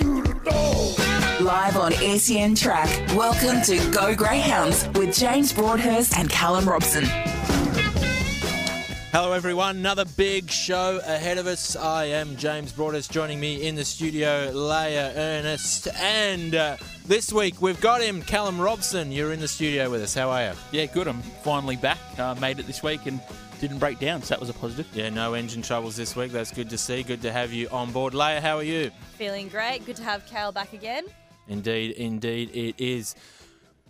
Live on SEN Track. Welcome to Go Greyhounds with James Broadhurst and Callum Robson. Hello, everyone. Another big show ahead of us. I am James Broadhurst. Joining me in the studio, Leia Ernest. And uh, this week we've got him, Callum Robson. You're in the studio with us. How are you? Yeah, good. I'm finally back. Uh, made it this week and didn't break down, so that was a positive. Yeah, no engine troubles this week. That's good to see. Good to have you on board. Leia, how are you? Feeling great. Good to have Cal back again. Indeed, indeed, it is.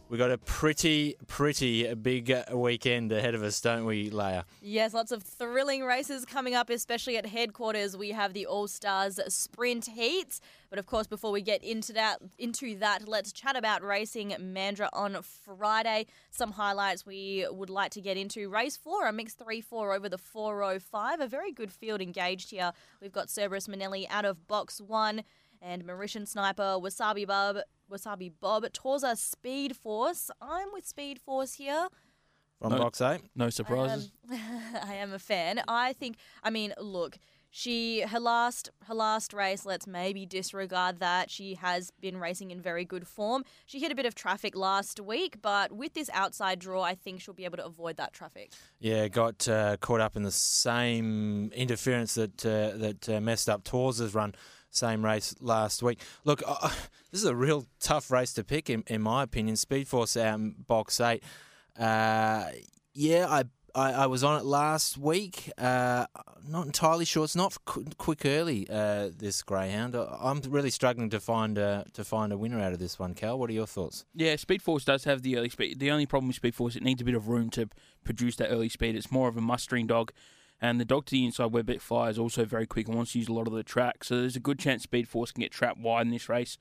We've got a pretty, pretty big weekend ahead of us, don't we, Leia? Yes, lots of thrilling races coming up, especially at headquarters. We have the All Stars Sprint Heats. But of course, before we get into that, into that, let's chat about racing Mandra on Friday. Some highlights we would like to get into. Race four, a mixed 3 4 over the 405. A very good field engaged here. We've got Cerberus Manelli out of box one and Mauritian Sniper, Wasabi Bob, Wasabi Bob, Torza Speed Force. I'm with Speed Force here. From No. box eight. No surprises. I am, I am a fan. I think. I mean, look. She her last her last race. Let's maybe disregard that. She has been racing in very good form. She hit a bit of traffic last week, but with this outside draw, I think she'll be able to avoid that traffic. Yeah, got uh, caught up in the same interference that uh, that uh, messed up Torza's run. Same race last week. Look, uh, this is a real tough race to pick, in, in my opinion. Speed Force out in box eight. Uh, yeah, I, I I was on it last week. Uh, not entirely sure. It's not qu- quick early. Uh, this greyhound. I- I'm really struggling to find a to find a winner out of this one. Cal, what are your thoughts? Yeah, Speed Force does have the early speed. The only problem with Speed Force, it needs a bit of room to produce that early speed. It's more of a mustering dog. And the dog to the inside, Webbeck Fly, is also very quick and wants to use a lot of the track. So there's a good chance Speed Force can get trapped wide in this race.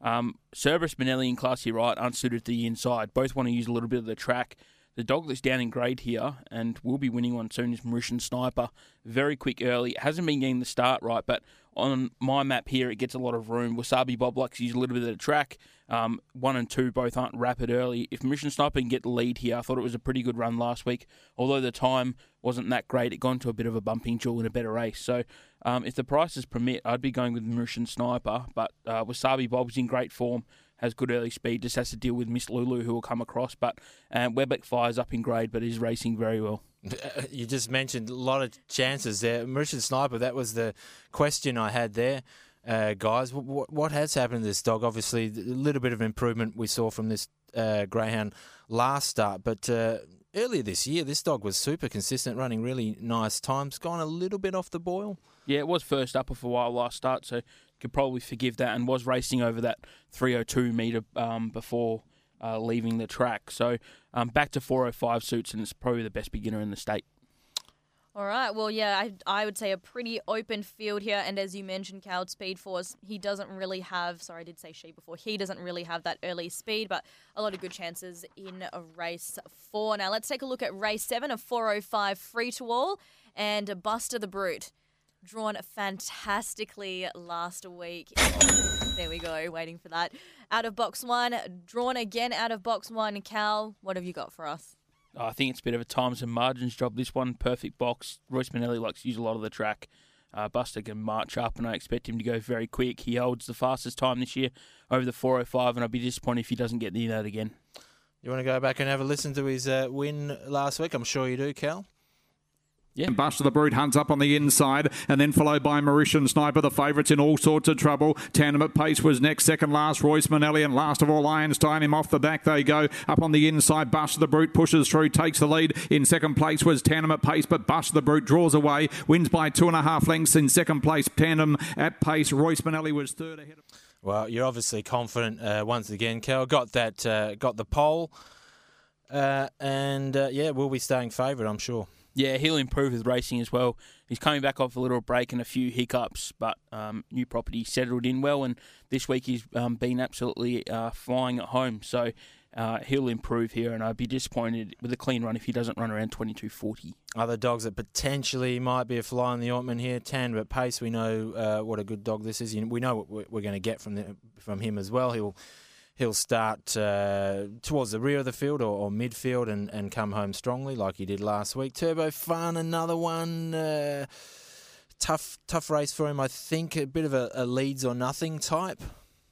Um, Cerberus, Benelli, and Classy Right aren't to the inside. Both want to use a little bit of the track. The dog that's down in grade here and will be winning one soon is Mauritian Sniper. Very quick early. It hasn't been getting the start right, but on my map here, it gets a lot of room. Wasabi Bob likes to use a little bit of the track. Um, one and two both aren't rapid early. If Mauritian Sniper can get the lead here, I thought it was a pretty good run last week. Although the time wasn't that great, it got into a bit of a bumping duel in a better race. So um, if the prices permit, I'd be going with Mauritian Sniper. But uh, Wasabi Bob's in great form, has good early speed, just has to deal with Miss Lulu, who will come across. But um, Webbeck fires up in grade, but is racing very well. You just mentioned a lot of chances there. Mauritian Sniper, that was the question I had there, uh, guys. What, what has happened to this dog? Obviously, a little bit of improvement we saw from this uh, greyhound last start, but uh, earlier this year, this dog was super consistent, running really nice times. Gone a little bit off the boil. Yeah, it was first up for a while last start, so could probably forgive that, and was racing over that 302 metre um, before uh, leaving the track. So um, back to 405 suits, and it's probably the best beginner in the state. All right. Well, yeah, I, I would say a pretty open field here. And as you mentioned, Cal Speed Force, he doesn't really have, sorry, I did say she before, he doesn't really have that early speed, but a lot of good chances in a race four. Now, let's take a look at race seven of 405 free to all and Buster the Brute. Drawn fantastically last week. There we go, waiting for that. Out of box one, drawn again out of box one. Cal, what have you got for us? I think it's a bit of a times and margins job. This one, perfect box. Royce Manelli likes to use a lot of the track. Uh, Buster can march up, and I expect him to go very quick. He holds the fastest time this year over the 405, and I'd be disappointed if he doesn't get near that again. You want to go back and have a listen to his uh, win last week? I'm sure you do, Cal. Yeah. Buster the Brute hunts up on the inside and then followed by Mauritian Sniper, the favourites in all sorts of trouble. Tandem at pace was next, second last Royce Manelli and last of all Einstein. Him off the back they go. Up on the inside, Buster the Brute pushes through, takes the lead. In second place was Tandem at pace, but Buster the Brute draws away, wins by two and a half lengths in second place. Tandem at pace, Royce Manelli was third ahead of. Well, you're obviously confident uh, once again, Cal. Got that, uh, got the pole, uh, and uh, yeah, we'll be staying favourite, I'm sure. Yeah, he'll improve with racing as well. He's coming back off a little break and a few hiccups, but um, new property settled in well, and this week he's um, been absolutely uh, flying at home. So uh, he'll improve here, and I'd be disappointed with a clean run if he doesn't run around 22.40. Other dogs that potentially might be a fly in the ointment here. Tan, but Pace, we know uh, what a good dog this is. We know what we're going to get from the, from him as well. He'll he'll start uh, towards the rear of the field or, or, midfield and, and come home strongly like he did last week. Turbo Fun, another one. Uh, tough tough race for him, I think. A bit of a, a leads or nothing type.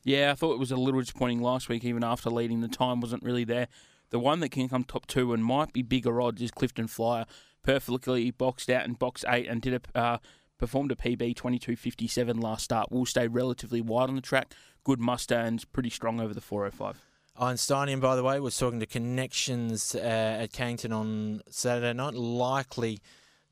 Yeah, I thought it was a little disappointing last week, even after leading. The time wasn't really there. The one that can come top two and might be bigger odds is Clifton Flyer. Perfectly boxed out in box eight and did a uh, performed a PB 22.57 last start. Will stay relatively wide on the track. Good Mustangs, pretty strong over the 405. Einsteinian, by the way, was talking to Connections uh, at Cannington on Saturday night. Likely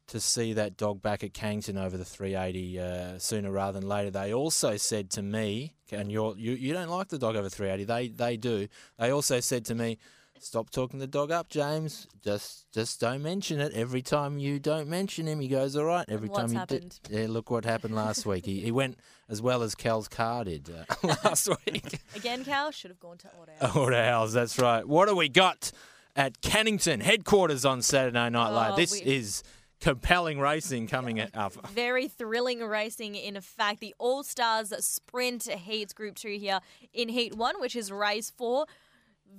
to see that dog back at Cannington over the 380 uh, sooner rather than later. They also said to me, and you you don't like the dog over 380. They they do. They also said to me, stop talking the dog up, James. Just just don't mention it. Every time you don't mention him, he goes all right. Every What's time happened? did, yeah, look what happened last week. He, he went as well as Cal's car did uh, last week. Again, Cal should have gone to Order. Auto Owls, that's right. What do we got at Cannington headquarters on Saturday Night Live? Oh, this we- is compelling racing coming up. Very thrilling racing, in fact. The All Stars Sprint Heats Group 2 here in Heat 1, which is race 4.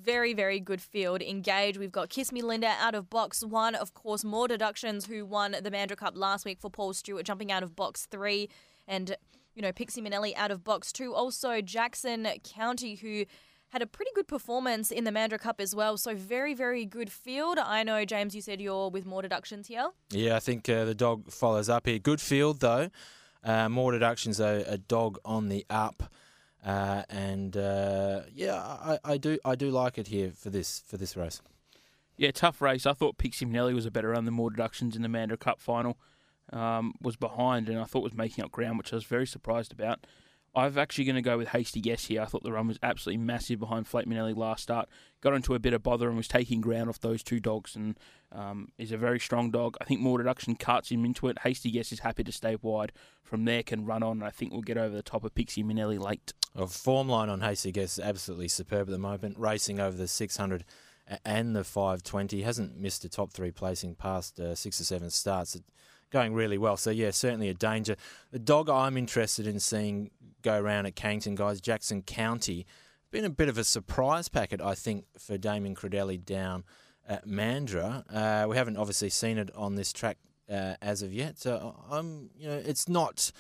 Very, very good field. Engage. We've got Kiss Me Linda out of box one. Of course, more deductions who won the Mandra Cup last week for Paul Stewart jumping out of box three. And, you know, Pixie Minelli out of box two. Also, Jackson County, who had a pretty good performance in the Mandra Cup as well. So, very, very good field. I know, James, you said you're with more deductions here. Yeah, I think uh, the dog follows up here. Good field though. Uh, more deductions though. A dog on the up, uh, and uh, yeah, I, I do I do like it here for this for this race. Yeah, tough race. I thought Pixie Minelli was a better run than more deductions in the Mandra Cup final. Um, was behind and I thought was making up ground, which I was very surprised about. I'm actually going to go with Hasty Guess here. I thought the run was absolutely massive behind Flake Minelli last start. Got into a bit of bother and was taking ground off those two dogs and um, is a very strong dog. I think more deduction cuts him into it. Hasty Guess is happy to stay wide. From there can run on and I think we'll get over the top of Pixie Minelli late. A form line on Hasty Guess is absolutely superb at the moment. Racing over the 600 and the 520. Hasn't missed a top three placing past uh, six or seven starts. It's going really well. So, yeah, certainly a danger. The dog I'm interested in seeing go around at Cannington, guys, Jackson County. Been a bit of a surprise packet, I think, for Damien Credelli down at Mandra. Uh, we haven't obviously seen it on this track uh, as of yet. So, I'm, you know, it's not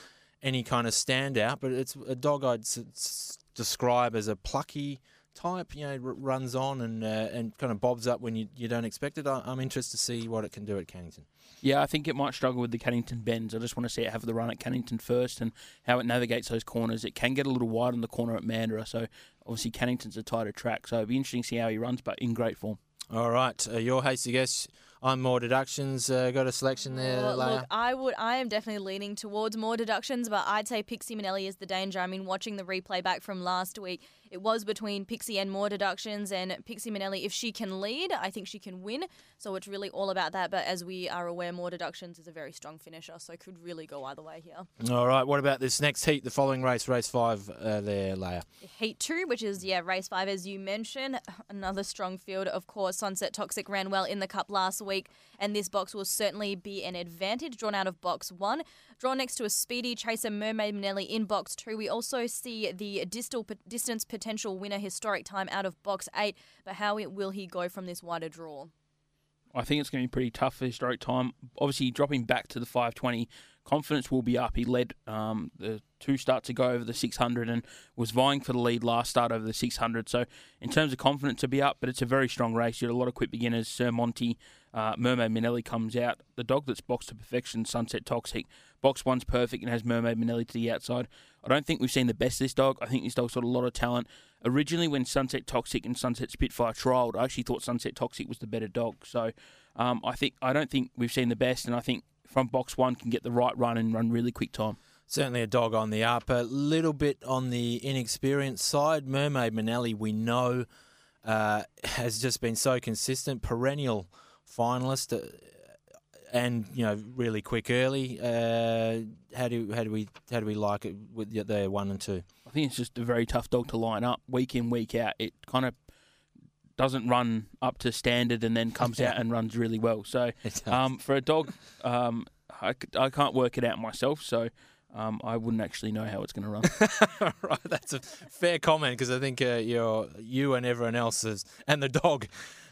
any kind of standout, but it's a dog I'd s- describe as a plucky type. You know, r- runs on and uh, and kind of bobs up when you, you don't expect it. I, I'm interested to see what it can do at Cannington. Yeah, I think it might struggle with the Cannington bends. I just want to see it have the run at Cannington first and how it navigates those corners. It can get a little wide on the corner at Mandurah, so obviously Cannington's a tighter track. So it'll be interesting to see how he runs, but in great form. All right, uh, your hasty guess. I'm more deductions. Uh, got a selection there, Well, look, I would. I am definitely leaning towards more deductions, but I'd say Pixie Minelli is the danger. I mean, watching the replay back from last week, it was between Pixie and more deductions, and Pixie Minelli. If she can lead, I think she can win. So it's really all about that. But as we are aware, more deductions is a very strong finisher, so it could really go either way here. All right, what about this next heat? The following race, race five, uh, there, Leia. Heat two, which is yeah race five as you mentioned, another strong field. Of course, Sunset Toxic ran well in the cup last week, and this box will certainly be an advantage. Drawn out of box one, drawn next to a speedy chaser Mermaid Minelli in box two. We also see the distal distance potential winner historic time out of box eight. But how will he go from this wider draw? I think it's going to be pretty tough for historic time. Obviously, dropping back to the 520, confidence will be up. He led um, the two starts ago over the 600 and was vying for the lead last start over the 600. So, in terms of confidence, to be up, but it's a very strong race. You had a lot of quick beginners. Sir Monty, uh, Mermaid Minelli comes out. The dog that's boxed to perfection, Sunset Toxic. Box one's perfect and has Mermaid Minelli to the outside. I don't think we've seen the best of this dog. I think this dog's got a lot of talent. Originally, when Sunset Toxic and Sunset Spitfire trialled, I actually thought Sunset Toxic was the better dog. So, um, I think I don't think we've seen the best, and I think from box one can get the right run and run really quick time. Certainly a dog on the up. A little bit on the inexperienced side. Mermaid Manelli, we know, uh, has just been so consistent, perennial finalist. Uh, and you know really quick early. Uh, how do how do we how do we like it with the- the one and two? I think it's just a very tough dog to line up week in week out. It kind of doesn't run up to standard and then comes out and runs really well. So um, for a dog, um, I, I can't work it out myself. So um, I wouldn't actually know how it's going to run. right, that's a fair comment because I think uh, you're you and everyone else is, and the dog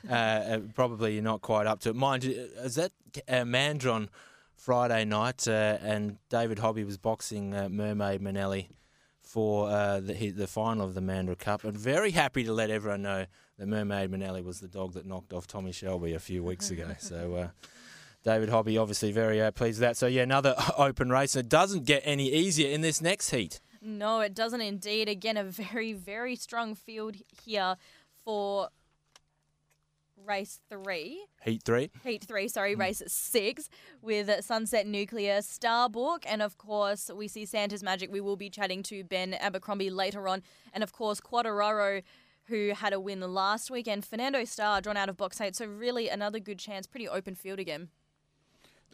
uh, uh, probably you're not quite up to it. Mind you, is that uh, Mandron Friday night uh, and David Hobby was boxing uh, Mermaid Manelli for uh, the the final of the Mandra Cup, and very happy to let everyone know that Mermaid Manelli was the dog that knocked off Tommy Shelby a few weeks ago. So. Uh, David Hobby obviously very uh, pleased with that. So yeah, another open race. It doesn't get any easier in this next heat. No, it doesn't indeed. Again, a very, very strong field here for race three. Heat three. Heat three, sorry, race six with Sunset Nuclear, Starbook, and of course we see Santa's Magic. We will be chatting to Ben Abercrombie later on, and of course Quadraro, who had a win last week, and Fernando Star drawn out of box eight. So really another good chance, pretty open field again.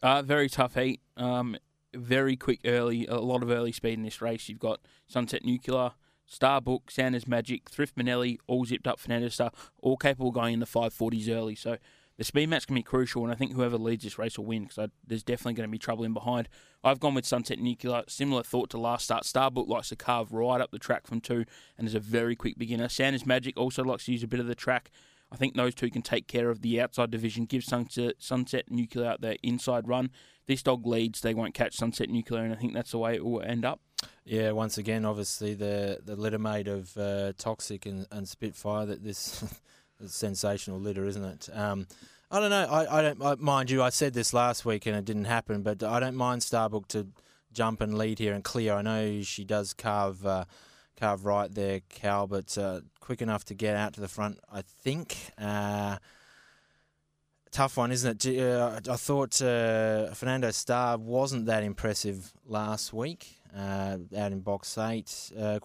Uh, very tough heat. Um, very quick early, a lot of early speed in this race. You've got Sunset Nuclear, Starbook, Santa's Magic, Thrift Manelli, all zipped up Fernando Star, all capable going in the 540s early. So the speed match can be crucial, and I think whoever leads this race will win because there's definitely going to be trouble in behind. I've gone with Sunset Nuclear. Similar thought to last start. Starbook likes to carve right up the track from two and is a very quick beginner. Santa's Magic also likes to use a bit of the track. I think those two can take care of the outside division, give Sunset, Sunset Nuclear out their inside run. This dog leads, they won't catch Sunset Nuclear, and I think that's the way it will end up. Yeah, once again, obviously the the littermate of uh, Toxic and, and Spitfire. That this sensational litter, isn't it? Um, I don't know. I, I don't I, mind you. I said this last week and it didn't happen, but I don't mind Starbook to jump and lead here and clear. I know she does carve uh, carve right there, Cal, but uh, quick enough to get out to the front. I think. Uh, tough one, isn't it? Uh, I thought uh, Fernando Star wasn't that impressive last week uh, out in box eight. Uh,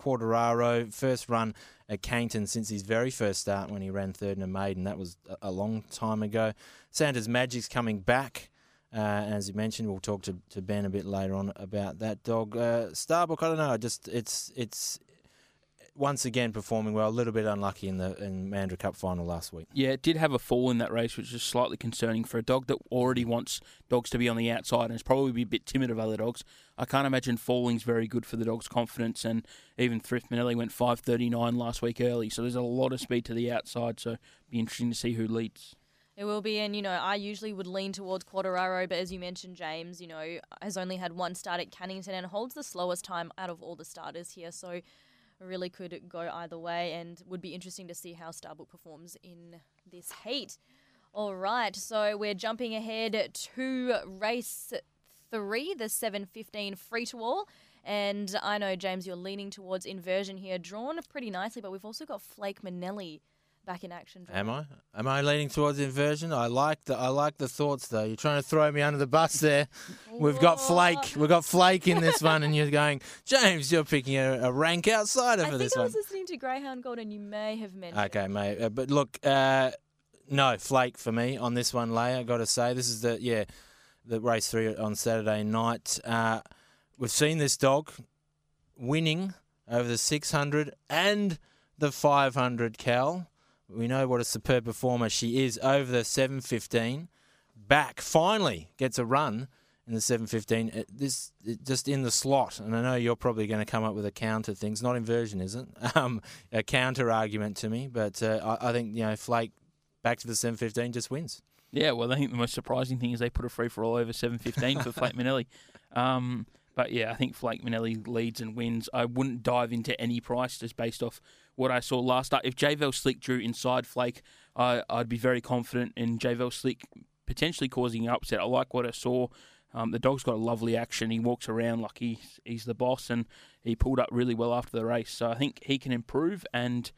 first run at Cannington since his very first start when he ran third in a maiden. That was a, a long time ago. Santa's Magic's coming back. Uh, as you mentioned, we'll talk to, to Ben a bit later on about that dog. Uh, Starbuck, I don't know. Just it's it's once again performing well. A little bit unlucky in the in Mandra Cup final last week. Yeah, it did have a fall in that race, which is slightly concerning for a dog that already wants dogs to be on the outside and is probably be a bit timid of other dogs. I can't imagine falling's very good for the dog's confidence, and even Thrift Manelli went 5.39 last week early, so there's a lot of speed to the outside, so be interesting to see who leads. It will be, and you know, I usually would lean towards Quadraro, but as you mentioned, James, you know, has only had one start at Cannington and holds the slowest time out of all the starters here, so really could go either way, and would be interesting to see how Starbuck performs in this heat. All right, so we're jumping ahead to race three, the 7:15 free to all. And I know, James, you're leaning towards inversion here, drawn pretty nicely, but we've also got Flake Manelli back in action. Am I? Am I leaning towards inversion? I like the I like the thoughts though. You're trying to throw me under the bus there. We've got Flake. We've got Flake in this one, and you're going, James. You're picking a, a rank outsider I for this I one. was listening to Greyhound Gold, and you may have mentioned. Okay, mate. Uh, but look, uh, no Flake for me on this one, Leia. I got to say, this is the yeah, the race three on Saturday night. Uh, we've seen this dog winning over the 600 and the 500. Cal, we know what a superb performer she is over the 715. Back finally gets a run in the 715. Uh, This just in the slot, and I know you're probably going to come up with a counter things. Not inversion, is it? Um, a counter argument to me, but uh, I, I think you know Flake back to the 715 just wins. Yeah, well, I think the most surprising thing is they put a free for all over 7.15 for Flake Manelli. Um, but yeah, I think Flake Manelli leads and wins. I wouldn't dive into any price just based off what I saw last start. If Javel Slick drew inside Flake, I, I'd be very confident in Javel Slick potentially causing an upset. I like what I saw. Um, the dog's got a lovely action. He walks around like he's, he's the boss, and he pulled up really well after the race. So I think he can improve and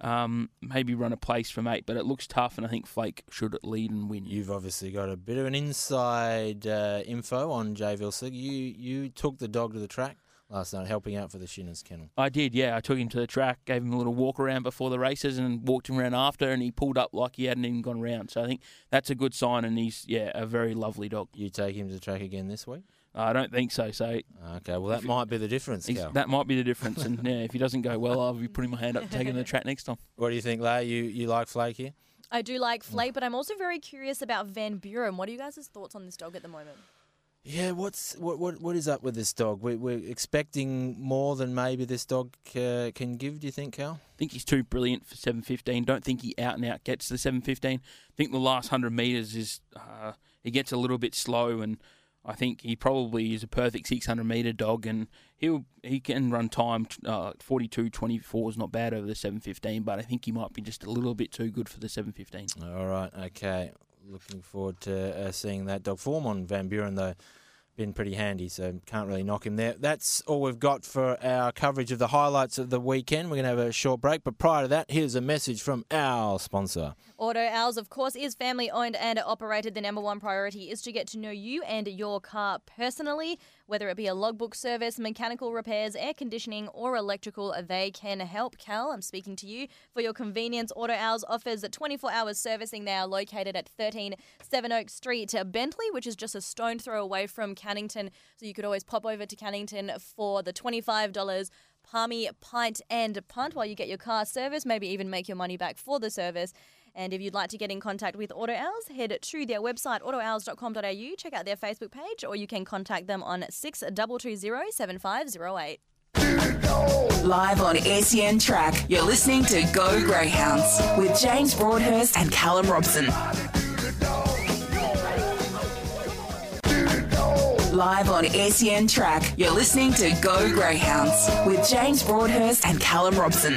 um, maybe run a place from eight. But it looks tough, and I think Flake should lead and win. You've obviously got a bit of an inside uh, info on J. Vilsig. You you took the dog to the track last night, helping out for the Shinners kennel. I did, yeah. I took him to the track, gave him a little walk around before the races, and walked him around after, and he pulled up like he hadn't even gone round. So I think that's a good sign, and he's yeah a very lovely dog. You take him to the track again this week? I don't think so. So ah, okay, well that might be the difference. Cal. That might be the difference, and yeah, if he doesn't go well, I'll be putting my hand up, taking him to the track next time. What do you think, Leigh? You you like Flake here? I do like mm. Flake, but I'm also very curious about Van Buren. What are you guys' thoughts on this dog at the moment? Yeah, what's what what what is up with this dog? We, we're expecting more than maybe this dog uh, can give. Do you think, Cal? I think he's too brilliant for seven fifteen. Don't think he out and out gets the seven fifteen. I think the last hundred meters is uh, he gets a little bit slow and I think he probably is a perfect 600 meter dog, and he'll he can run time. Uh, 42.24 is not bad over the 715, but I think he might be just a little bit too good for the 715. All right, okay. Looking forward to uh, seeing that dog form on Van Buren though been pretty handy, so can't really knock him there. That's all we've got for our coverage of the highlights of the weekend. We're going to have a short break, but prior to that, here's a message from our sponsor. Auto Owls, of course, is family owned and operated. The number one priority is to get to know you and your car personally. Whether it be a logbook service, mechanical repairs, air conditioning, or electrical, they can help. Cal, I'm speaking to you. For your convenience, Auto Owls offers 24 hours servicing. They are located at 13 Seven Oak Street, Bentley, which is just a stone throw away from Cannington. So you could always pop over to Cannington for the $25 palmy pint and punt while you get your car serviced, maybe even make your money back for the service. And if you'd like to get in contact with Auto Owls, head to their website autoowls.com.au, check out their Facebook page, or you can contact them on 6220 7508. Live on SEN Track, you're listening to Go Greyhounds with James Broadhurst and Callum Robson. Live on SEN Track, you're listening to Go Greyhounds with James Broadhurst and Callum Robson.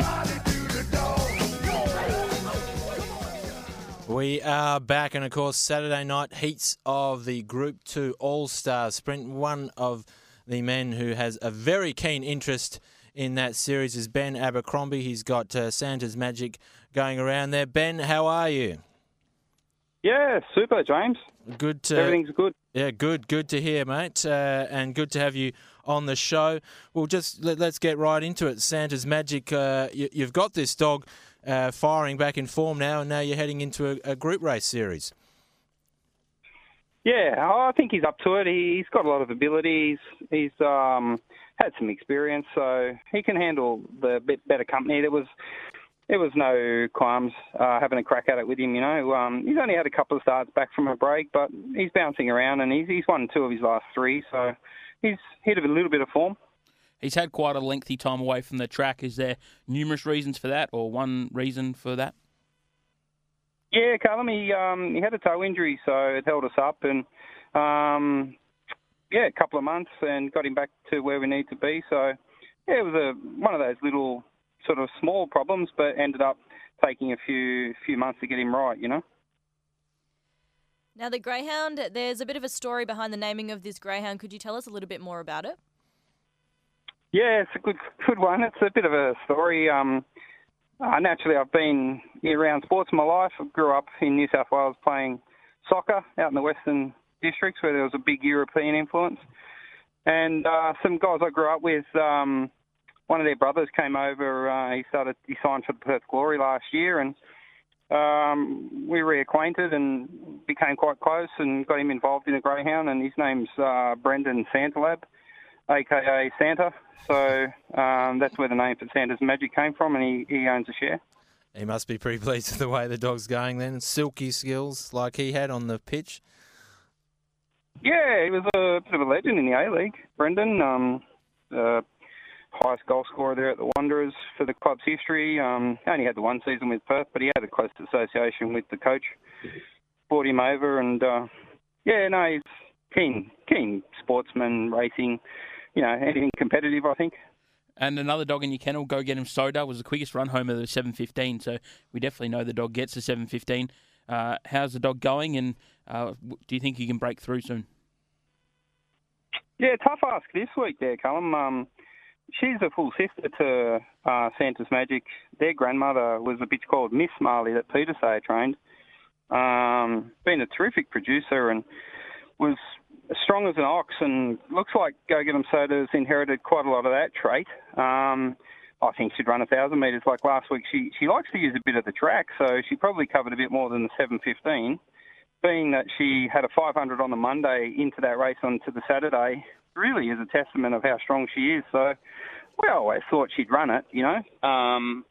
We are back, and of course, Saturday night heats of the Group 2 All Star Sprint. One of the men who has a very keen interest in that series is Ben Abercrombie. He's got uh, Santa's Magic going around there. Ben, how are you? Yeah, super, James. Good. To, Everything's good. Yeah, good. Good to hear, mate, uh, and good to have you on the show. Well, just let, us get right into it. Santa's Magic. Uh, you, you've got this dog uh, firing back in form now, and now you're heading into a, a group race series. Yeah, I think he's up to it. He's got a lot of abilities. He's um, had some experience, so he can handle the bit better company. There was there was no qualms uh, having a crack at it with him. You know, um, he's only had a couple of starts back from a break, but he's bouncing around and he's he's won two of his last three, so he's hit a little bit of form. He's had quite a lengthy time away from the track. Is there numerous reasons for that, or one reason for that? Yeah, Callum, he um, he had a toe injury, so it held us up, and um, yeah, a couple of months, and got him back to where we need to be. So yeah, it was a one of those little sort of small problems, but ended up taking a few few months to get him right. You know. Now the greyhound, there's a bit of a story behind the naming of this greyhound. Could you tell us a little bit more about it? Yeah, it's a good good one. It's a bit of a story. Um, uh, naturally, I've been around sports my life. I grew up in New South Wales playing soccer out in the Western districts where there was a big European influence. And uh, some guys I grew up with, um, one of their brothers came over. Uh, he started, he signed for the Perth Glory last year, and um, we reacquainted and became quite close and got him involved in the greyhound. And his name's uh, Brendon Santalab aka Santa. So um, that's where the name for Santa's Magic came from, and he, he owns a share. He must be pretty pleased with the way the dog's going then. Silky skills like he had on the pitch. Yeah, he was a bit of a legend in the A League. Brendon, um, uh, highest goal scorer there at the Wanderers for the club's history. Um, only had the one season with Perth, but he had a close association with the coach. Brought him over, and uh, yeah, no, he's keen, keen sportsman, racing you know, anything competitive, I think. And another dog in your kennel, go get him soda, was the quickest run home of the 715. So we definitely know the dog gets the 715. Uh, how's the dog going, and uh, do you think he can break through soon? Yeah, tough ask this week there, Callum. Um, she's a full sister to uh, Santa's Magic. Their grandmother was a bitch called Miss Marley that Peter Say trained. Um, been a terrific producer and was strong as an ox, and looks like Go Get 'em Soda's inherited quite a lot of that trait. Um, I think she'd run a thousand metres like last week. She she likes to use a bit of the track, so she probably covered a bit more than the 715. Being that she had a 500 on the Monday into that race onto the Saturday, really is a testament of how strong she is. So we always thought she'd run it, you know. Um,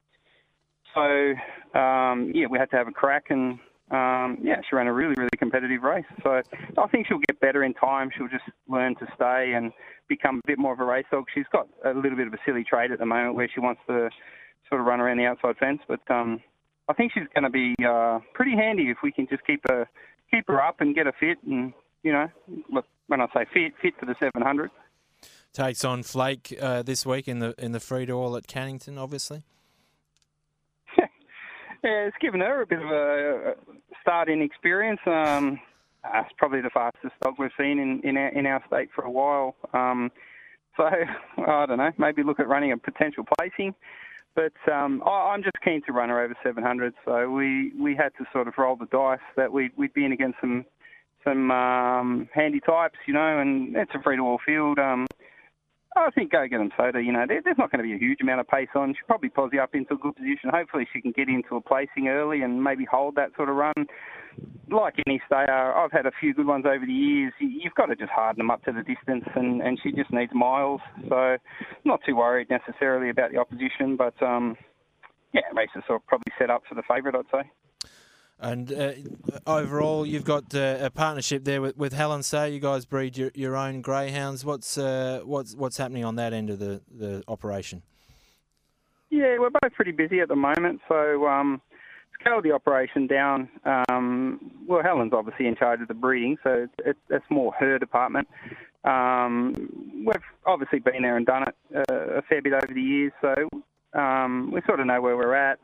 so um, yeah, we had to have a crack, and um, yeah, she ran a really really competitive race. So I think she'll get better in time. She'll just learn to stay and become a bit more of a race dog. She's got a little bit of a silly trait at the moment where she wants to sort of run around the outside fence, but um, I think she's going to be uh, pretty handy if we can just keep her keep her up and get her fit. And you know, look, when I say fit, fit for the 700. Takes on Flake uh, this week in the in the free to all at Cannington, obviously. Yeah, it's given her a bit of a starting experience. Um, it's probably the fastest dog we've seen in in our, in our state for a while. Um, so I don't know, maybe look at running a potential placing. But um, I, I'm just keen to run her over 700. So we, we had to sort of roll the dice that we'd, we'd be in against some some um, handy types, you know, and it's a free to all field. Um, I think go get them soda. You know, there, there's not going to be a huge amount of pace on. She'll probably posse up into a good position. Hopefully, she can get into a placing early and maybe hold that sort of run. Like any stayer, I've had a few good ones over the years. You've got to just harden them up to the distance, and, and she just needs miles. So, not too worried necessarily about the opposition, but um, yeah, race is sort of probably set up for the favourite, I'd say. And uh, overall, you've got uh, a partnership there with, with Helen Say. You guys breed your, your own greyhounds. What's uh, what's what's happening on that end of the, the operation? Yeah, we're both pretty busy at the moment. So um, scale the operation down. Um, well, Helen's obviously in charge of the breeding, so it's, it, it's more her department. Um, we've obviously been there and done it uh, a fair bit over the years, so um, we sort of know where we're at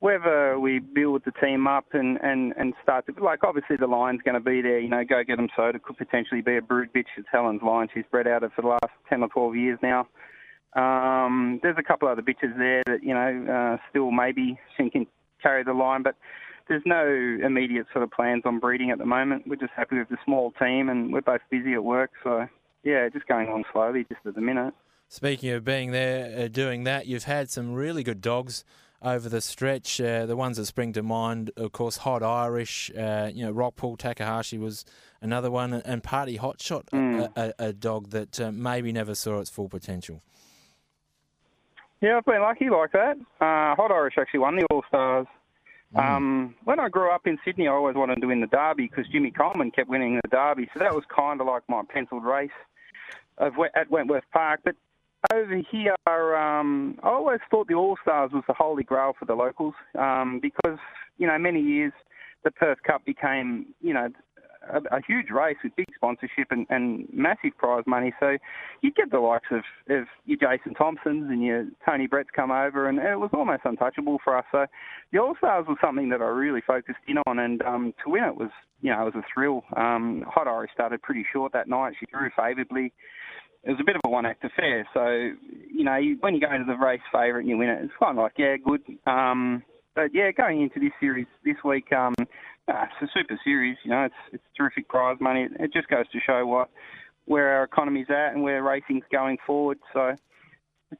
whether we build the team up and, and, and start to, like, obviously the line's going to be there, you know, go get them soda could potentially be a brood bitch. It's Helen's line. She's bred out of for the last 10 or 12 years now. Um, there's a couple other bitches there that, you know, uh, still maybe she can carry the line, but there's no immediate sort of plans on breeding at the moment. We're just happy with the small team and we're both busy at work. So, yeah, just going on slowly just at the minute. Speaking of being there, uh, doing that, you've had some really good dogs over the stretch. Uh, the ones that spring to mind, of course, Hot Irish, uh, you know, Rockpool Takahashi was another one, and Party Hotshot, mm. a, a, a, dog that uh, maybe never saw its full potential. Yeah, I've been lucky like that. Uh, Hot Irish actually won the All Stars. Mm. Um, when I grew up in Sydney, I always wanted to win the Derby because Jimmy Coleman kept winning the Derby, so that was kind of like my penciled race of at Wentworth Park. But over here, um, I always thought the All Stars was the holy grail for the locals um, because, you know, many years the Perth Cup became, you know, a, a huge race with big sponsorship and, and massive prize money. So you get the likes of, of your Jason Thompsons and your Tony Brett's come over, and it was almost untouchable for us. So the All Stars was something that I really focused in on, and um, to win it was, you know, it was a thrill. Um, Hot Irish started pretty short that night. She drew favourably it was a bit of a one act affair. So, you know, you, when you go into the race favourite and you win it, it's kind of like, yeah, good. Um, but yeah, going into this series this week, um, uh, it's a super series. You know, it's it's terrific prize money. It, it just goes to show what where our economy's at and where racing's going forward. So,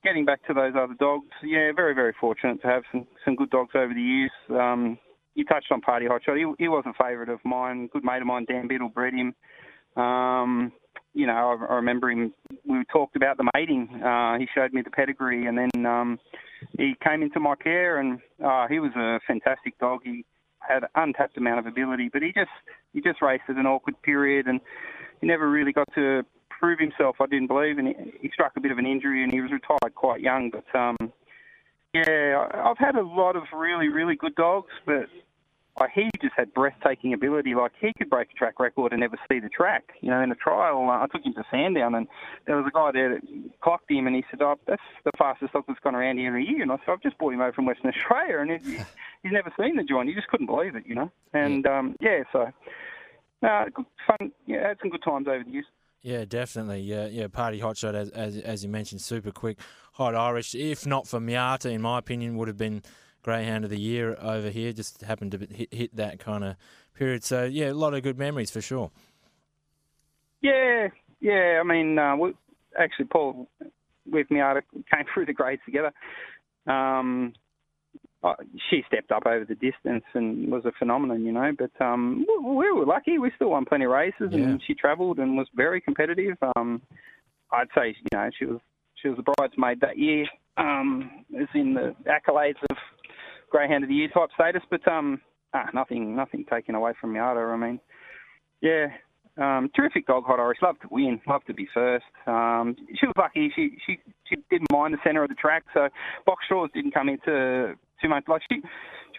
getting back to those other dogs, yeah, very very fortunate to have some some good dogs over the years. Um, you touched on Party Hotshot. He, he was a favourite of mine. Good mate of mine, Dan Biddle, bred him. Um, you know, I, I remember him. We talked about the mating. Uh, he showed me the pedigree, and then um, he came into my care, and uh, he was a fantastic dog. He had an untapped amount of ability, but he just he just raced at an awkward period, and he never really got to prove himself. I didn't believe, and he, he struck a bit of an injury, and he was retired quite young. But um, yeah, I've had a lot of really really good dogs, but he just had breathtaking ability. Like he could break a track record and never see the track. You know, in a trial, uh, I took him to Sandown, and there was a guy there that clocked him, and he said, "Oh, that's the fastest dog that's gone around here in a year." And I said, "I've just brought him over from Western Australia, and it, he's never seen the joint. He just couldn't believe it, you know." And um, yeah, so uh, good fun. Yeah, had some good times over the years. Yeah, definitely. Yeah, yeah. Party hotshot, as, as as you mentioned, super quick, hot Irish. If not for Miata, in my opinion, would have been greyhound of the year over here. Just happened to hit, hit that kind of period. So yeah, a lot of good memories for sure. Yeah, yeah. I mean, uh, we, actually, Paul with Miata came through the grades together. Um, she stepped up over the distance and was a phenomenon, you know. But um, we, we were lucky; we still won plenty of races, Yeah. and she travelled and was very competitive. Um, I'd say, you know, she was she was the bridesmaid that year, um, as in the accolades of Greyhound of the Year type status. But um, ah, nothing nothing taken away from Miata. I mean, yeah, um, terrific dog, Hot Irish. Loved to win, loved to be first. Um, she was lucky. She she she didn't mind the centre of the track, so box straws didn't come into too much. Like she,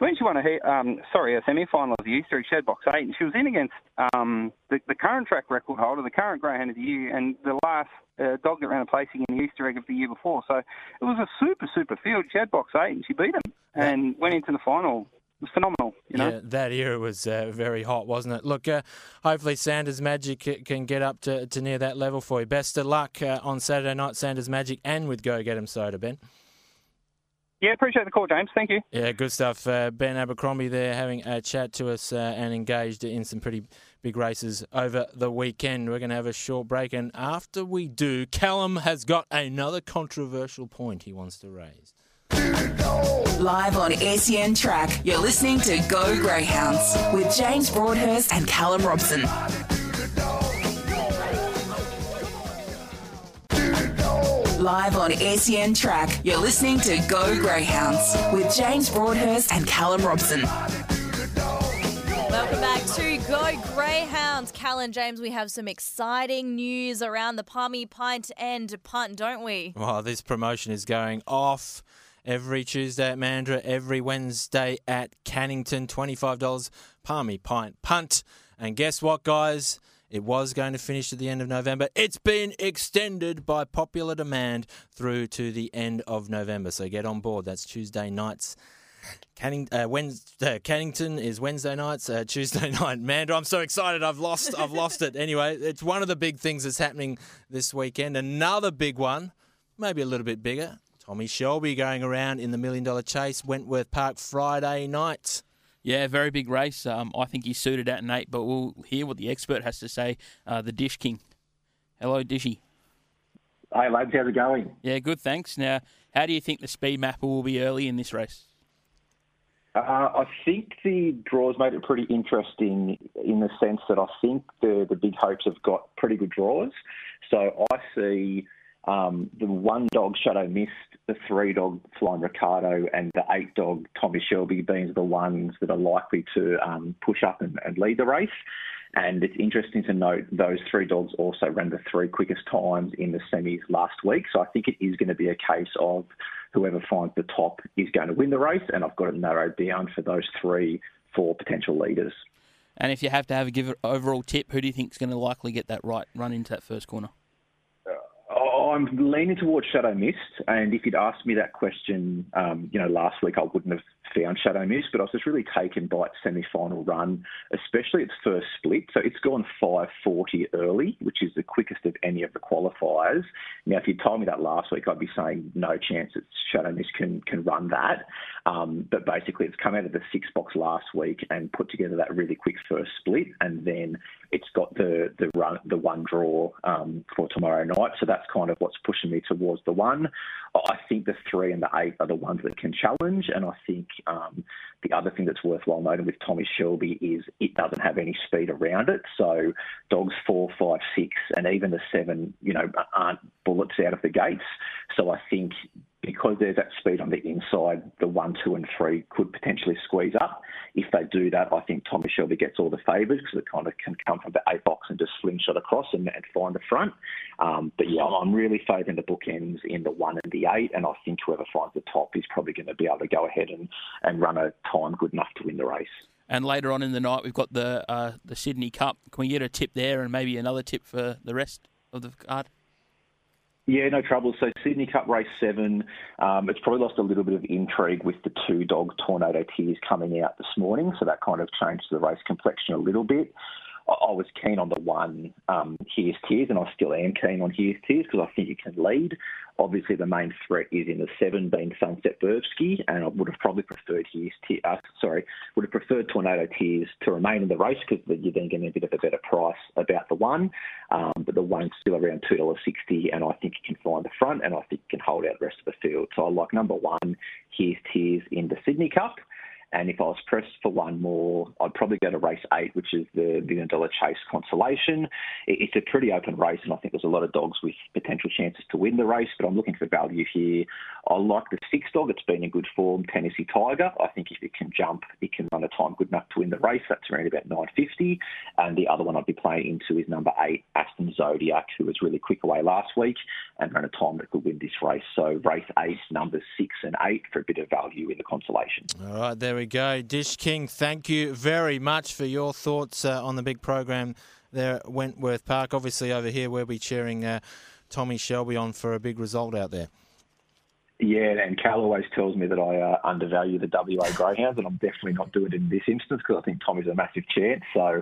when she won a um, sorry a semi final of the Easter egg, she had box eight, and she was in against um, the the current track record holder, the current Greyhound of the Year, and the last uh, dog that ran a placing in the Easter egg of the year before. So it was a super super field. She had box eight, and she beat him, and went into the final. It was phenomenal, you know. Yeah, that era was uh, very hot, wasn't it? Look, uh, hopefully Santa's Magic c- can get up to, to near that level for you. Best of luck uh, on Saturday night, Santa's Magic, and with Go Get 'em Soda, Ben. Yeah, appreciate the call, James. Thank you. Yeah, good stuff. Uh, ben Abercrombie there having a chat to us uh, and engaged in some pretty big races over the weekend. We're going to have a short break, and after we do, Callum has got another controversial point he wants to raise. Live on SEN Track, you're listening to Go Greyhounds with James Broadhurst and Callum Robson. Live on SEN Track, you're listening to Go Greyhounds with James Broadhurst and Callum Robson. Welcome back to Go Greyhounds. Cal and James, we have some exciting news around the Palmy Pint and Punt, don't we? Well, this promotion is going off every Tuesday at Mandra, every Wednesday at Cannington. $25 Palmy Pint Punt. And guess what, guys? It was going to finish at the end of November. It's been extended by popular demand through to the end of November. So get on board. That's Tuesday nights. Canning, uh, Wednesday, uh, Cannington is Wednesday nights. Uh, Tuesday night, Mandra. I'm so excited. I've lost. I've lost it. Anyway, it's one of the big things that's happening this weekend. Another big one, maybe a little bit bigger. Tommy Shelby going around in the Million Dollar Chase, Wentworth Park Friday night. Yeah, very big race. Um, I think he's suited at an eight, but we'll hear what the expert has to say. Uh, the Dish King. Hello, Dishy. Hey lads, how's it going? Yeah, good, thanks. Now, how do you think the speed mapper will be early in this race? Uh, I think the draws made it pretty interesting in the sense that I think the the big hopes have got pretty good draws. So I see um, the one dog Shadow Mist, the three dog Flying Ricardo, and the eight dog Tommy Shelby being the ones that are likely to um, push up and, and lead the race. And it's interesting to note those three dogs also ran the three quickest times in the semis last week. So I think it is going to be a case of whoever finds the top is going to win the race. And I've got it narrowed down for those three for potential leaders. And if you have to have a give overall tip, who do you think is going to likely get that right run into that first corner? I'm leaning towards Shadow Mist, and if you'd asked me that question, um, you know, last week, I wouldn't have found Shadow Mist, but I was just really taken by its semi-final run, especially its first split. So it's gone 5:40 early, which is the quickest of any of the qualifiers. Now, if you told me that last week, I'd be saying no chance that Shadow Mist can can run that. Um, but basically, it's come out of the six box last week and put together that really quick first split, and then it's got the the run the one draw um, for tomorrow night. So that's kind of what's pushing me towards the one. I think the three and the eight are the ones that can challenge, and I think um, the other thing that's worthwhile noting with Tommy Shelby is it doesn't have any speed around it. So dogs four, five, six, and even the seven, you know, aren't bullets out of the gates. So I think because there's that speed on the inside, the one, two, and three could potentially squeeze up. If they do that, I think Tommy Shelby gets all the favours because it kind of can come from the eight box and just slingshot across and, and find the front. Um, but yeah, I'm really favouring the bookends in the one and the eight, and I think whoever finds the top is probably going to be able to go ahead and, and run a time good enough to win the race. And later on in the night, we've got the uh, the Sydney Cup. Can we get a tip there and maybe another tip for the rest of the card? Yeah, no trouble. So Sydney Cup race seven, um, it's probably lost a little bit of intrigue with the two dog Tornado Tears coming out this morning, so that kind of changed the race complexion a little bit. I, was keen on the one um, Here's Tears, and I still am keen on Here's Tears because I think it can lead. Obviously, the main threat is in the seven, being Sunset Burbsky, and I would have probably preferred Here's Tears. Uh, sorry, would have preferred Tornado Tears to remain in the race because you're then getting a bit of a better price about the one. Um, but the one's still around two dollars sixty, and I think it can find the front, and I think it can hold out the rest of the field. So I like number one. Here's Tears in the Sydney Cup. And if I was pressed for one more, I'd probably go to race eight, which is the million dollar chase consolation. It's a pretty open race, and I think there's a lot of dogs with potential chances to win the race, but I'm looking for value here. I like the six dog, it's been in good form, Tennessee Tiger. I think if it can jump, it can run a time good enough to win the race. That's around about 950. And the other one I'd be playing into is number eight, Aston Zodiac, who was really quick away last week and ran a time that could win this race. So race eight, numbers six and eight for a bit of value in the consolation. All right, there we go. Dish King, thank you very much for your thoughts uh, on the big program there at Wentworth Park. Obviously, over here we'll be cheering uh, Tommy Shelby on for a big result out there. Yeah, and Cal always tells me that I uh, undervalue the WA Greyhounds, and I'm definitely not doing it in this instance because I think Tommy's a massive chance. So,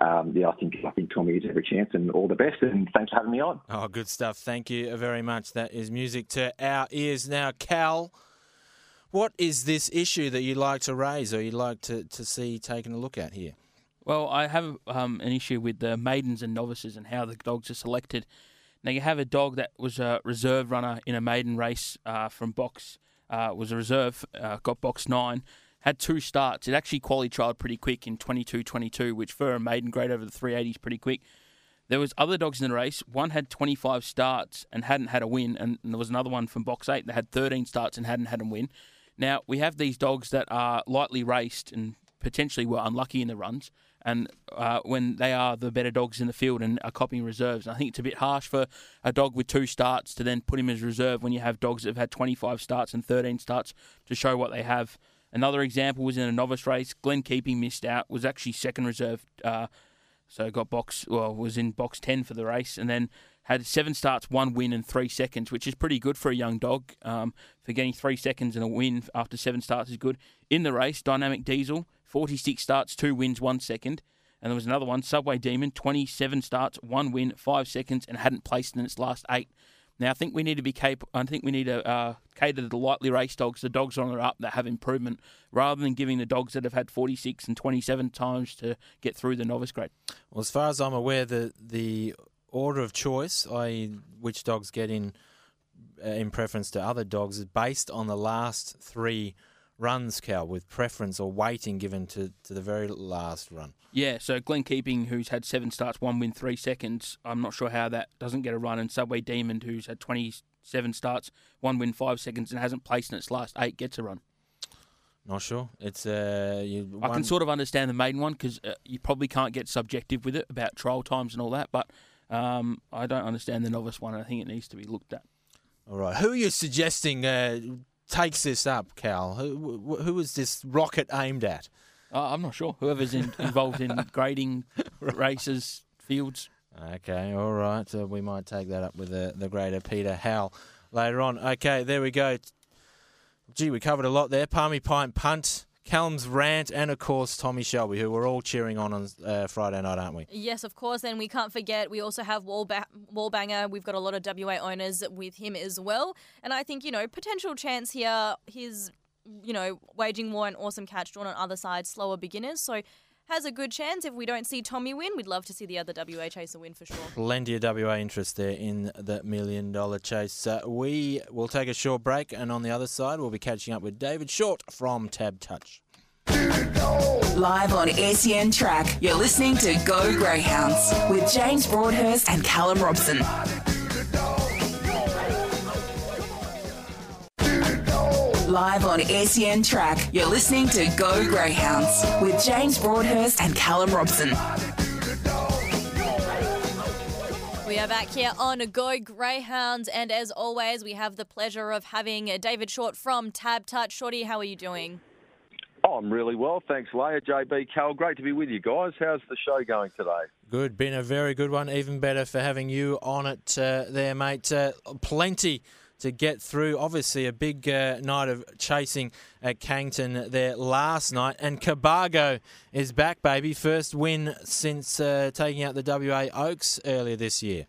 um, yeah, I think I think Tommy has every chance, and all the best. And thanks for having me on. Oh, good stuff. Thank you very much. That is music to our ears. Now, Cal, what is this issue that you'd like to raise or you'd like to, to see taken a look at here? Well, I have um, an issue with the maidens and novices and how the dogs are selected. Now you have a dog that was a reserve runner in a maiden race uh, from box uh, was a reserve, uh, got box nine, had two starts. It actually quality trialed pretty quick in 22-22, which for a maiden grade over the 380 is pretty quick. There was other dogs in the race. One had 25 starts and hadn't had a win, and, and there was another one from box eight that had 13 starts and hadn't had a win. Now we have these dogs that are lightly raced and potentially were unlucky in the runs and uh, when they are the better dogs in the field and are copying reserves. And I think it's a bit harsh for a dog with two starts to then put him as reserve when you have dogs that have had 25 starts and 13 starts to show what they have. Another example was in a novice race. Glen Keeping missed out, was actually second reserve, uh, so got box, well, was in box 10 for the race, and then had seven starts, one win, and three seconds, which is pretty good for a young dog. Um, for getting three seconds and a win after seven starts is good. In the race, Dynamic Diesel 46 starts, two wins, one second. And there was another one, Subway Demon, 27 starts, one win, five seconds, and hadn't placed in its last eight. Now, I think we need to be capable. I think we need to uh, cater to the lightly raced dogs, the dogs on the up that have improvement, rather than giving the dogs that have had 46 and 27 times to get through the novice grade. Well, as far as I'm aware, the the order of choice, i.e., which dogs get in uh, in preference to other dogs, is based on the last three runs, Cal, with preference or weighting given to, to the very last run. Yeah, so Glen Keeping, who's had seven starts, one win, three seconds. I'm not sure how that doesn't get a run. And Subway Demon, who's had 27 starts, one win, five seconds, and hasn't placed in its last eight, gets a run. Not sure. It's uh, you, I can sort of understand the maiden one because uh, you probably can't get subjective with it about trial times and all that, but um, I don't understand the novice one. I think it needs to be looked at. All right. Who are you suggesting uh, takes this up, Cal? Who, who is this rocket aimed at? Uh, I'm not sure. Whoever's in, involved in grading races, fields. Okay, all right. So we might take that up with the, the grader Peter Howell later on. Okay, there we go. Gee, we covered a lot there. Palmy Pint Punt. Callum's rant, and of course Tommy Shelby, who we're all cheering on on uh, Friday night, aren't we? Yes, of course. And we can't forget we also have Wallba- Wallbanger. We've got a lot of WA owners with him as well, and I think you know potential chance here. His you know waging war and awesome catch drawn on other side, slower beginners. So has a good chance. If we don't see Tommy win, we'd love to see the other WA chaser win for sure. Plenty of WA interest there in the million dollar chase. Uh, we will take a short break, and on the other side, we'll be catching up with David Short from Tab Touch. Live on SEN Track, you're listening to Go Greyhounds with James Broadhurst and Callum Robson. Live on SEN Track, you're listening to Go Greyhounds with James Broadhurst and Callum Robson. We are back here on Go Greyhounds, and as always, we have the pleasure of having David Short from Tab Touch. Shorty, how are you doing? Oh, I'm really well, thanks, Leia. JB Cal, great to be with you guys. How's the show going today? Good, been a very good one. Even better for having you on it uh, there, mate. Uh, plenty to get through. Obviously, a big uh, night of chasing at Cannington there last night. And Cabargo is back, baby. First win since uh, taking out the WA Oaks earlier this year.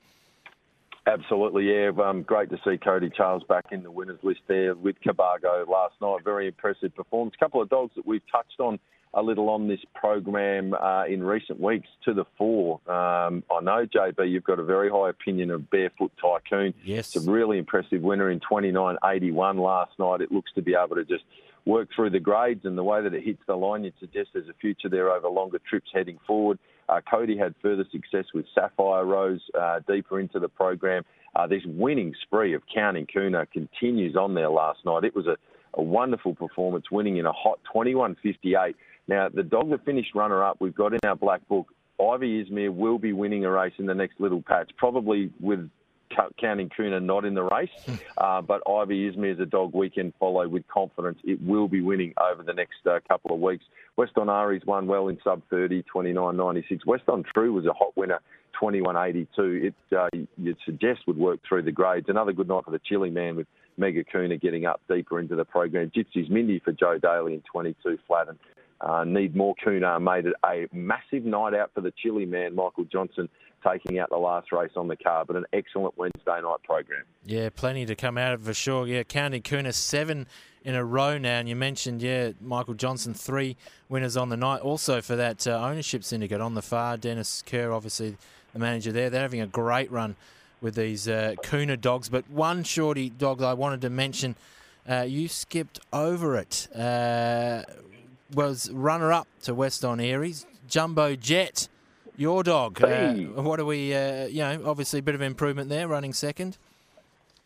Absolutely, yeah. Um, great to see Cody Charles back in the winners list there with Cabargo last night. Very impressive performance. A couple of dogs that we've touched on a little on this program uh, in recent weeks to the fore. Um, I know, JB, you've got a very high opinion of Barefoot Tycoon. Yes. It's a really impressive winner in 29.81 last night. It looks to be able to just work through the grades and the way that it hits the line, you'd suggest there's a future there over longer trips heading forward. Uh, Cody had further success with Sapphire Rose uh, deeper into the program. Uh, this winning spree of Counting Kuna continues on there last night. It was a, a wonderful performance, winning in a hot 21.58. Now, the dog that finished runner up, we've got in our black book, Ivy Izmir will be winning a race in the next little patch, probably with counting Kuna not in the race. Uh, but Ivy Izmir is a dog we can follow with confidence. It will be winning over the next uh, couple of weeks. West on Ari's won well in sub 30, 29.96. West on True was a hot winner, 21.82. It, uh, you'd suggest would work through the grades. Another good night for the Chili Man with Mega Kuna getting up deeper into the program. Gypsy's Mindy for Joe Daly in 22 flat. And uh, Need More Kuna made it a massive night out for the Chili Man, Michael Johnson taking out the last race on the card, but an excellent Wednesday night program. Yeah, plenty to come out of for sure. Yeah, County Kuna seven in a row now, and you mentioned yeah Michael Johnson three winners on the night. Also for that uh, ownership syndicate on the far, Dennis Kerr obviously the manager there. They're having a great run with these uh, Kuna dogs, but one shorty dog I wanted to mention. Uh, you skipped over it. Uh, was runner up to West on Aries, Jumbo Jet your dog. Uh, hey. Uh, what are we? Uh, you know, obviously a bit of improvement there, running second.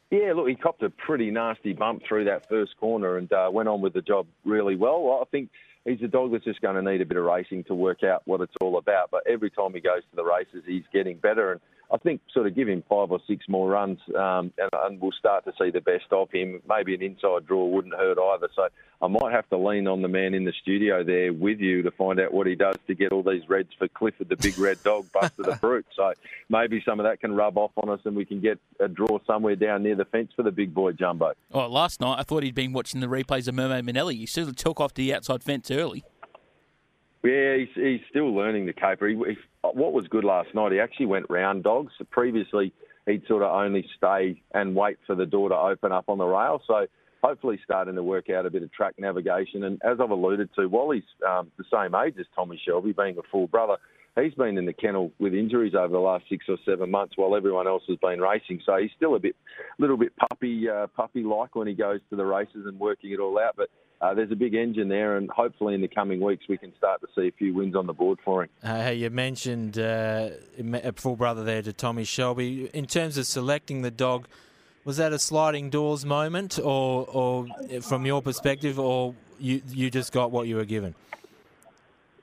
Yeah, look, he copped a pretty nasty bump through that first corner and uh, went on with the job really well. I think he's a dog that's just going to need a bit of racing to work out what it's all about. But every time he goes to the races, he's getting better. And I think sort of give him five or six more runs, um, and, and, we'll start to see the best of him. Maybe an inside draw wouldn't hurt either. So I might have to lean on the man in the studio there with you to find out what he does to get all these reds for Clifford, the big red dog, Buster the brute. So maybe some of that can rub off on us, and we can get a draw somewhere down near the fence for the big boy Jumbo. Oh, last night I thought he'd been watching the replays of Mermaid Manelli. He still took off the outside fence early. Yeah, he's, he's still learning the caper. He, he, what was good last night, he actually went round dogs. Previously, he'd sort of only stay and wait for the door to open up on the rail. So hopefully starting to work out a bit of track navigation. And as I've alluded to, he's um, the same age as Tommy Shelby, being a full brother, he's been in the kennel with injuries over the last six or seven months while everyone else has been racing. So he's still a bit, little bit puppy, uh, puppy-like when he goes to the races and working it all out. But uh, there's a big engine there, and hopefully in the coming weeks we can start to see a few wins on the board for him. Uh, you mentioned uh, a full brother there to Tommy Shelby. In terms of selecting the dog, was that a sliding doors moment, or, or from your perspective, or you you just got what you were given?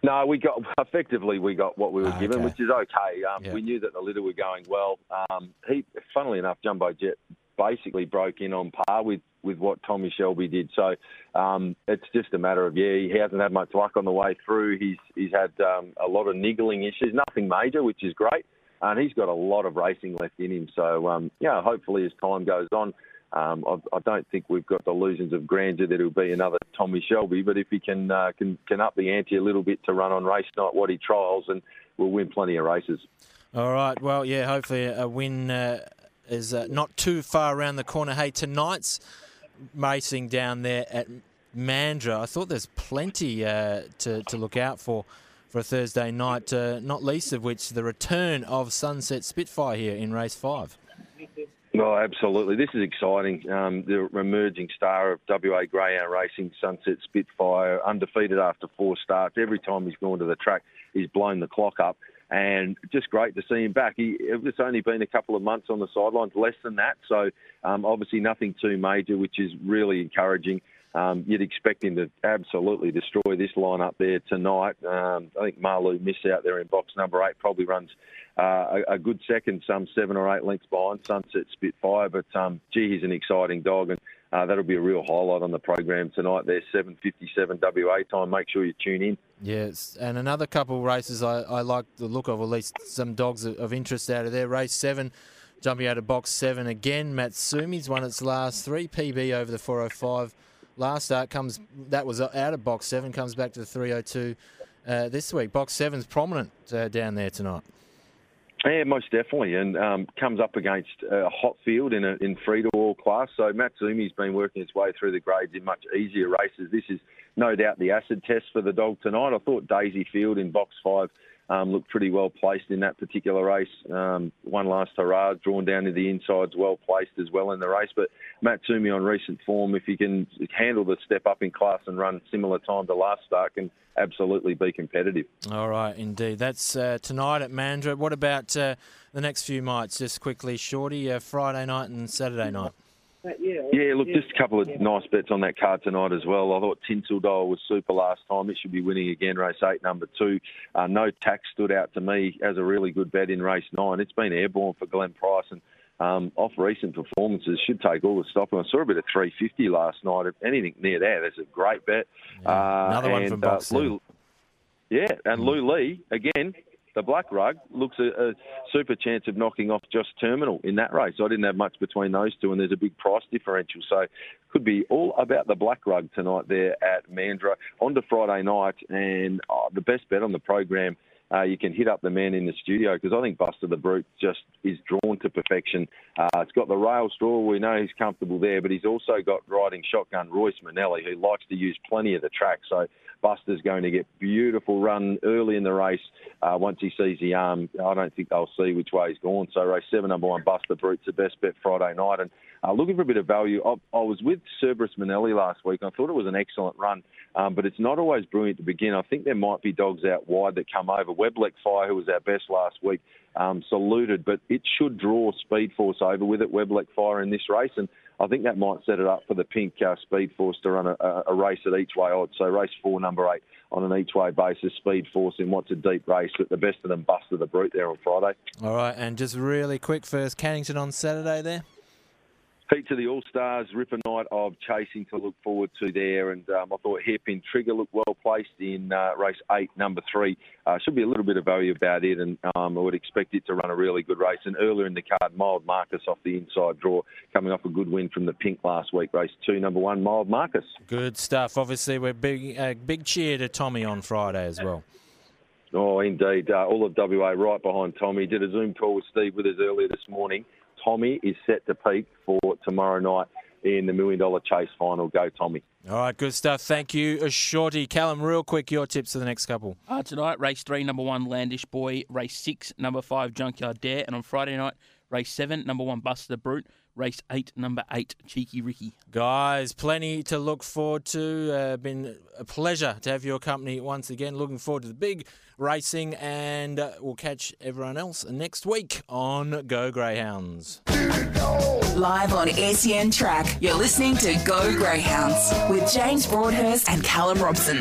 No, we got effectively we got what we were Ah, given, okay. which is okay. Um, Yeah. We knew that the litter were going well. Um, he, funnily enough, Jumbo Jet basically broke in on par with, with what Tommy Shelby did. So um, it's just a matter of yeah, he hasn't had much luck on the way through. He's he's had um, a lot of niggling issues, nothing major, which is great, and he's got a lot of racing left in him. So um, yeah, hopefully as time goes on. Um, I, I don't think we've got delusions of grandeur that he'll be another Tommy Shelby, but if he can uh, can can up the ante a little bit to run on race night what he trials, and we'll win plenty of races. All right. Well, yeah. Hopefully, a win uh, is uh, not too far around the corner. Hey, tonight's racing down there at Mandurah. I thought there's plenty uh, to to look out for for a Thursday night. Uh, not least of which the return of Sunset Spitfire here in race five. Oh, absolutely. This is exciting. Um, the emerging star of WA Greyhound Racing, Sunset Spitfire, undefeated after four starts. Every time he's gone to the track, he's blown the clock up. And just great to see him back. He, it's only been a couple of months on the sidelines, less than that. So um, obviously nothing too major, which is really encouraging. Um, you'd expect him to absolutely destroy this lineup there tonight. Um, I think Marlou missed out there in box number eight probably runs uh, a, good second, some seven or eight lengths behind Sunset Spitfire. But um, gee, he's an exciting dog, and uh, that'll be a real highlight on the program tonight. There's 7:57 WA time. Make sure you tune in. Yes, and another couple of races I, I like the look of, at least some dogs of, of interest out of there. Race seven, Jumping out of box seven again, Matsumi's won its last three PB over the 405. Last start comes that was out of box seven, comes back to the 302 uh, this week. Box seven's prominent uh, down there tonight. Yeah, most definitely, and um, comes up against a hot field in a in free to all class. So Matsumi's been working its way through the grades in much easier races. This is no doubt the acid test for the dog tonight. I thought Daisy Field in box five um, looked pretty well placed in that particular race. Um, one last hurrah, drawn down to the insides, well placed as well in the race. But Matsumi on recent form, if he can handle the step up in class and run similar time to last start, can absolutely be competitive. All right, indeed. That's uh, tonight at Mandurah. What about uh, the next few nights? Just quickly, Shorty, uh, Friday night and Saturday night. Yeah, look, just a couple of nice bets on that card tonight as well. I thought Tinsel Dial was super last time. It should be winning again, race eight, number two. Uh, no tax stood out to me as a really good bet in race nine. It's been airborne for Glenn Price and um, off recent performances should take all the stock. I saw a bit of 350 last night. If anything near there, that's a great bet. Yeah, uh, another one from box uh, Lou, Yeah, and mm. Lou Lee again the black rug looks a, a, super chance of knocking off just terminal in that race. I didn't have much between those two, and there's a big price differential. So could be all about the black rug tonight there at Mandurah. On to Friday night, and oh, the best bet on the program. Uh, you can hit up the man in the studio because I think Buster the Brute just is drawn to perfection. Uh, it's got the rail straw. We know he's comfortable there, but he's also got riding shotgun Royce Manelli, who likes to use plenty of the track. So Buster's going to get beautiful run early in the race. Uh, once he sees the arm, I don't think they'll see which way he's gone. So race seven, number one, Buster Brute's the best bet Friday night. And uh, looking for a bit of value, I, I was with Cerberus Manelli last week. I thought it was an excellent run, um, but it's not always brilliant to begin. I think there might be dogs out wide that come over. Weblek Fire, who was our best last week, um, saluted, but it should draw Speed Force over with it, Weblek Fire in this race. And I think that might set it up for the pink uh, Speed Force to run a, a, race at each way odds. So race four, number eight, on an each way basis. Speed Force in what's a deep race, but the best of them Buster the Brute there on Friday. All right, and just really quick first, Cannington on Saturday there. Heat to the All Stars, Ripper Night of chasing to look forward to there. And um, I thought Hairpin Trigger looked well placed in uh, race eight, number three. Uh, should be a little bit of value about it, and um, I would expect it to run a really good race. And earlier in the card, Mild Marcus off the inside draw, coming off a good win from the Pink last week. Race two, number one, Mild Marcus. Good stuff. Obviously, we're big, uh, big cheer to Tommy on Friday as well. Oh, indeed. Uh, all of WA right behind Tommy. Did a Zoom call with Steve with us earlier this morning. Tommy is set to peak for tomorrow night in the Million Dollar Chase final. Go, Tommy. All right, good stuff. Thank you, Shorty. Callum, real quick, your tips for the next couple. Uh, tonight, race three, number one, Landish Boy. Race six, number five, Junkyard Dare. And on Friday night, race seven, number one, Buster the Brute. Race eight, number eight, Cheeky Ricky. Guys, plenty to look forward to. Uh, been a pleasure to have your company once again. Looking forward to the big racing, and uh, we'll catch everyone else next week on Go Greyhounds. Live on SEN Track, you're listening to Go Greyhounds with James Broadhurst and Callum Robson.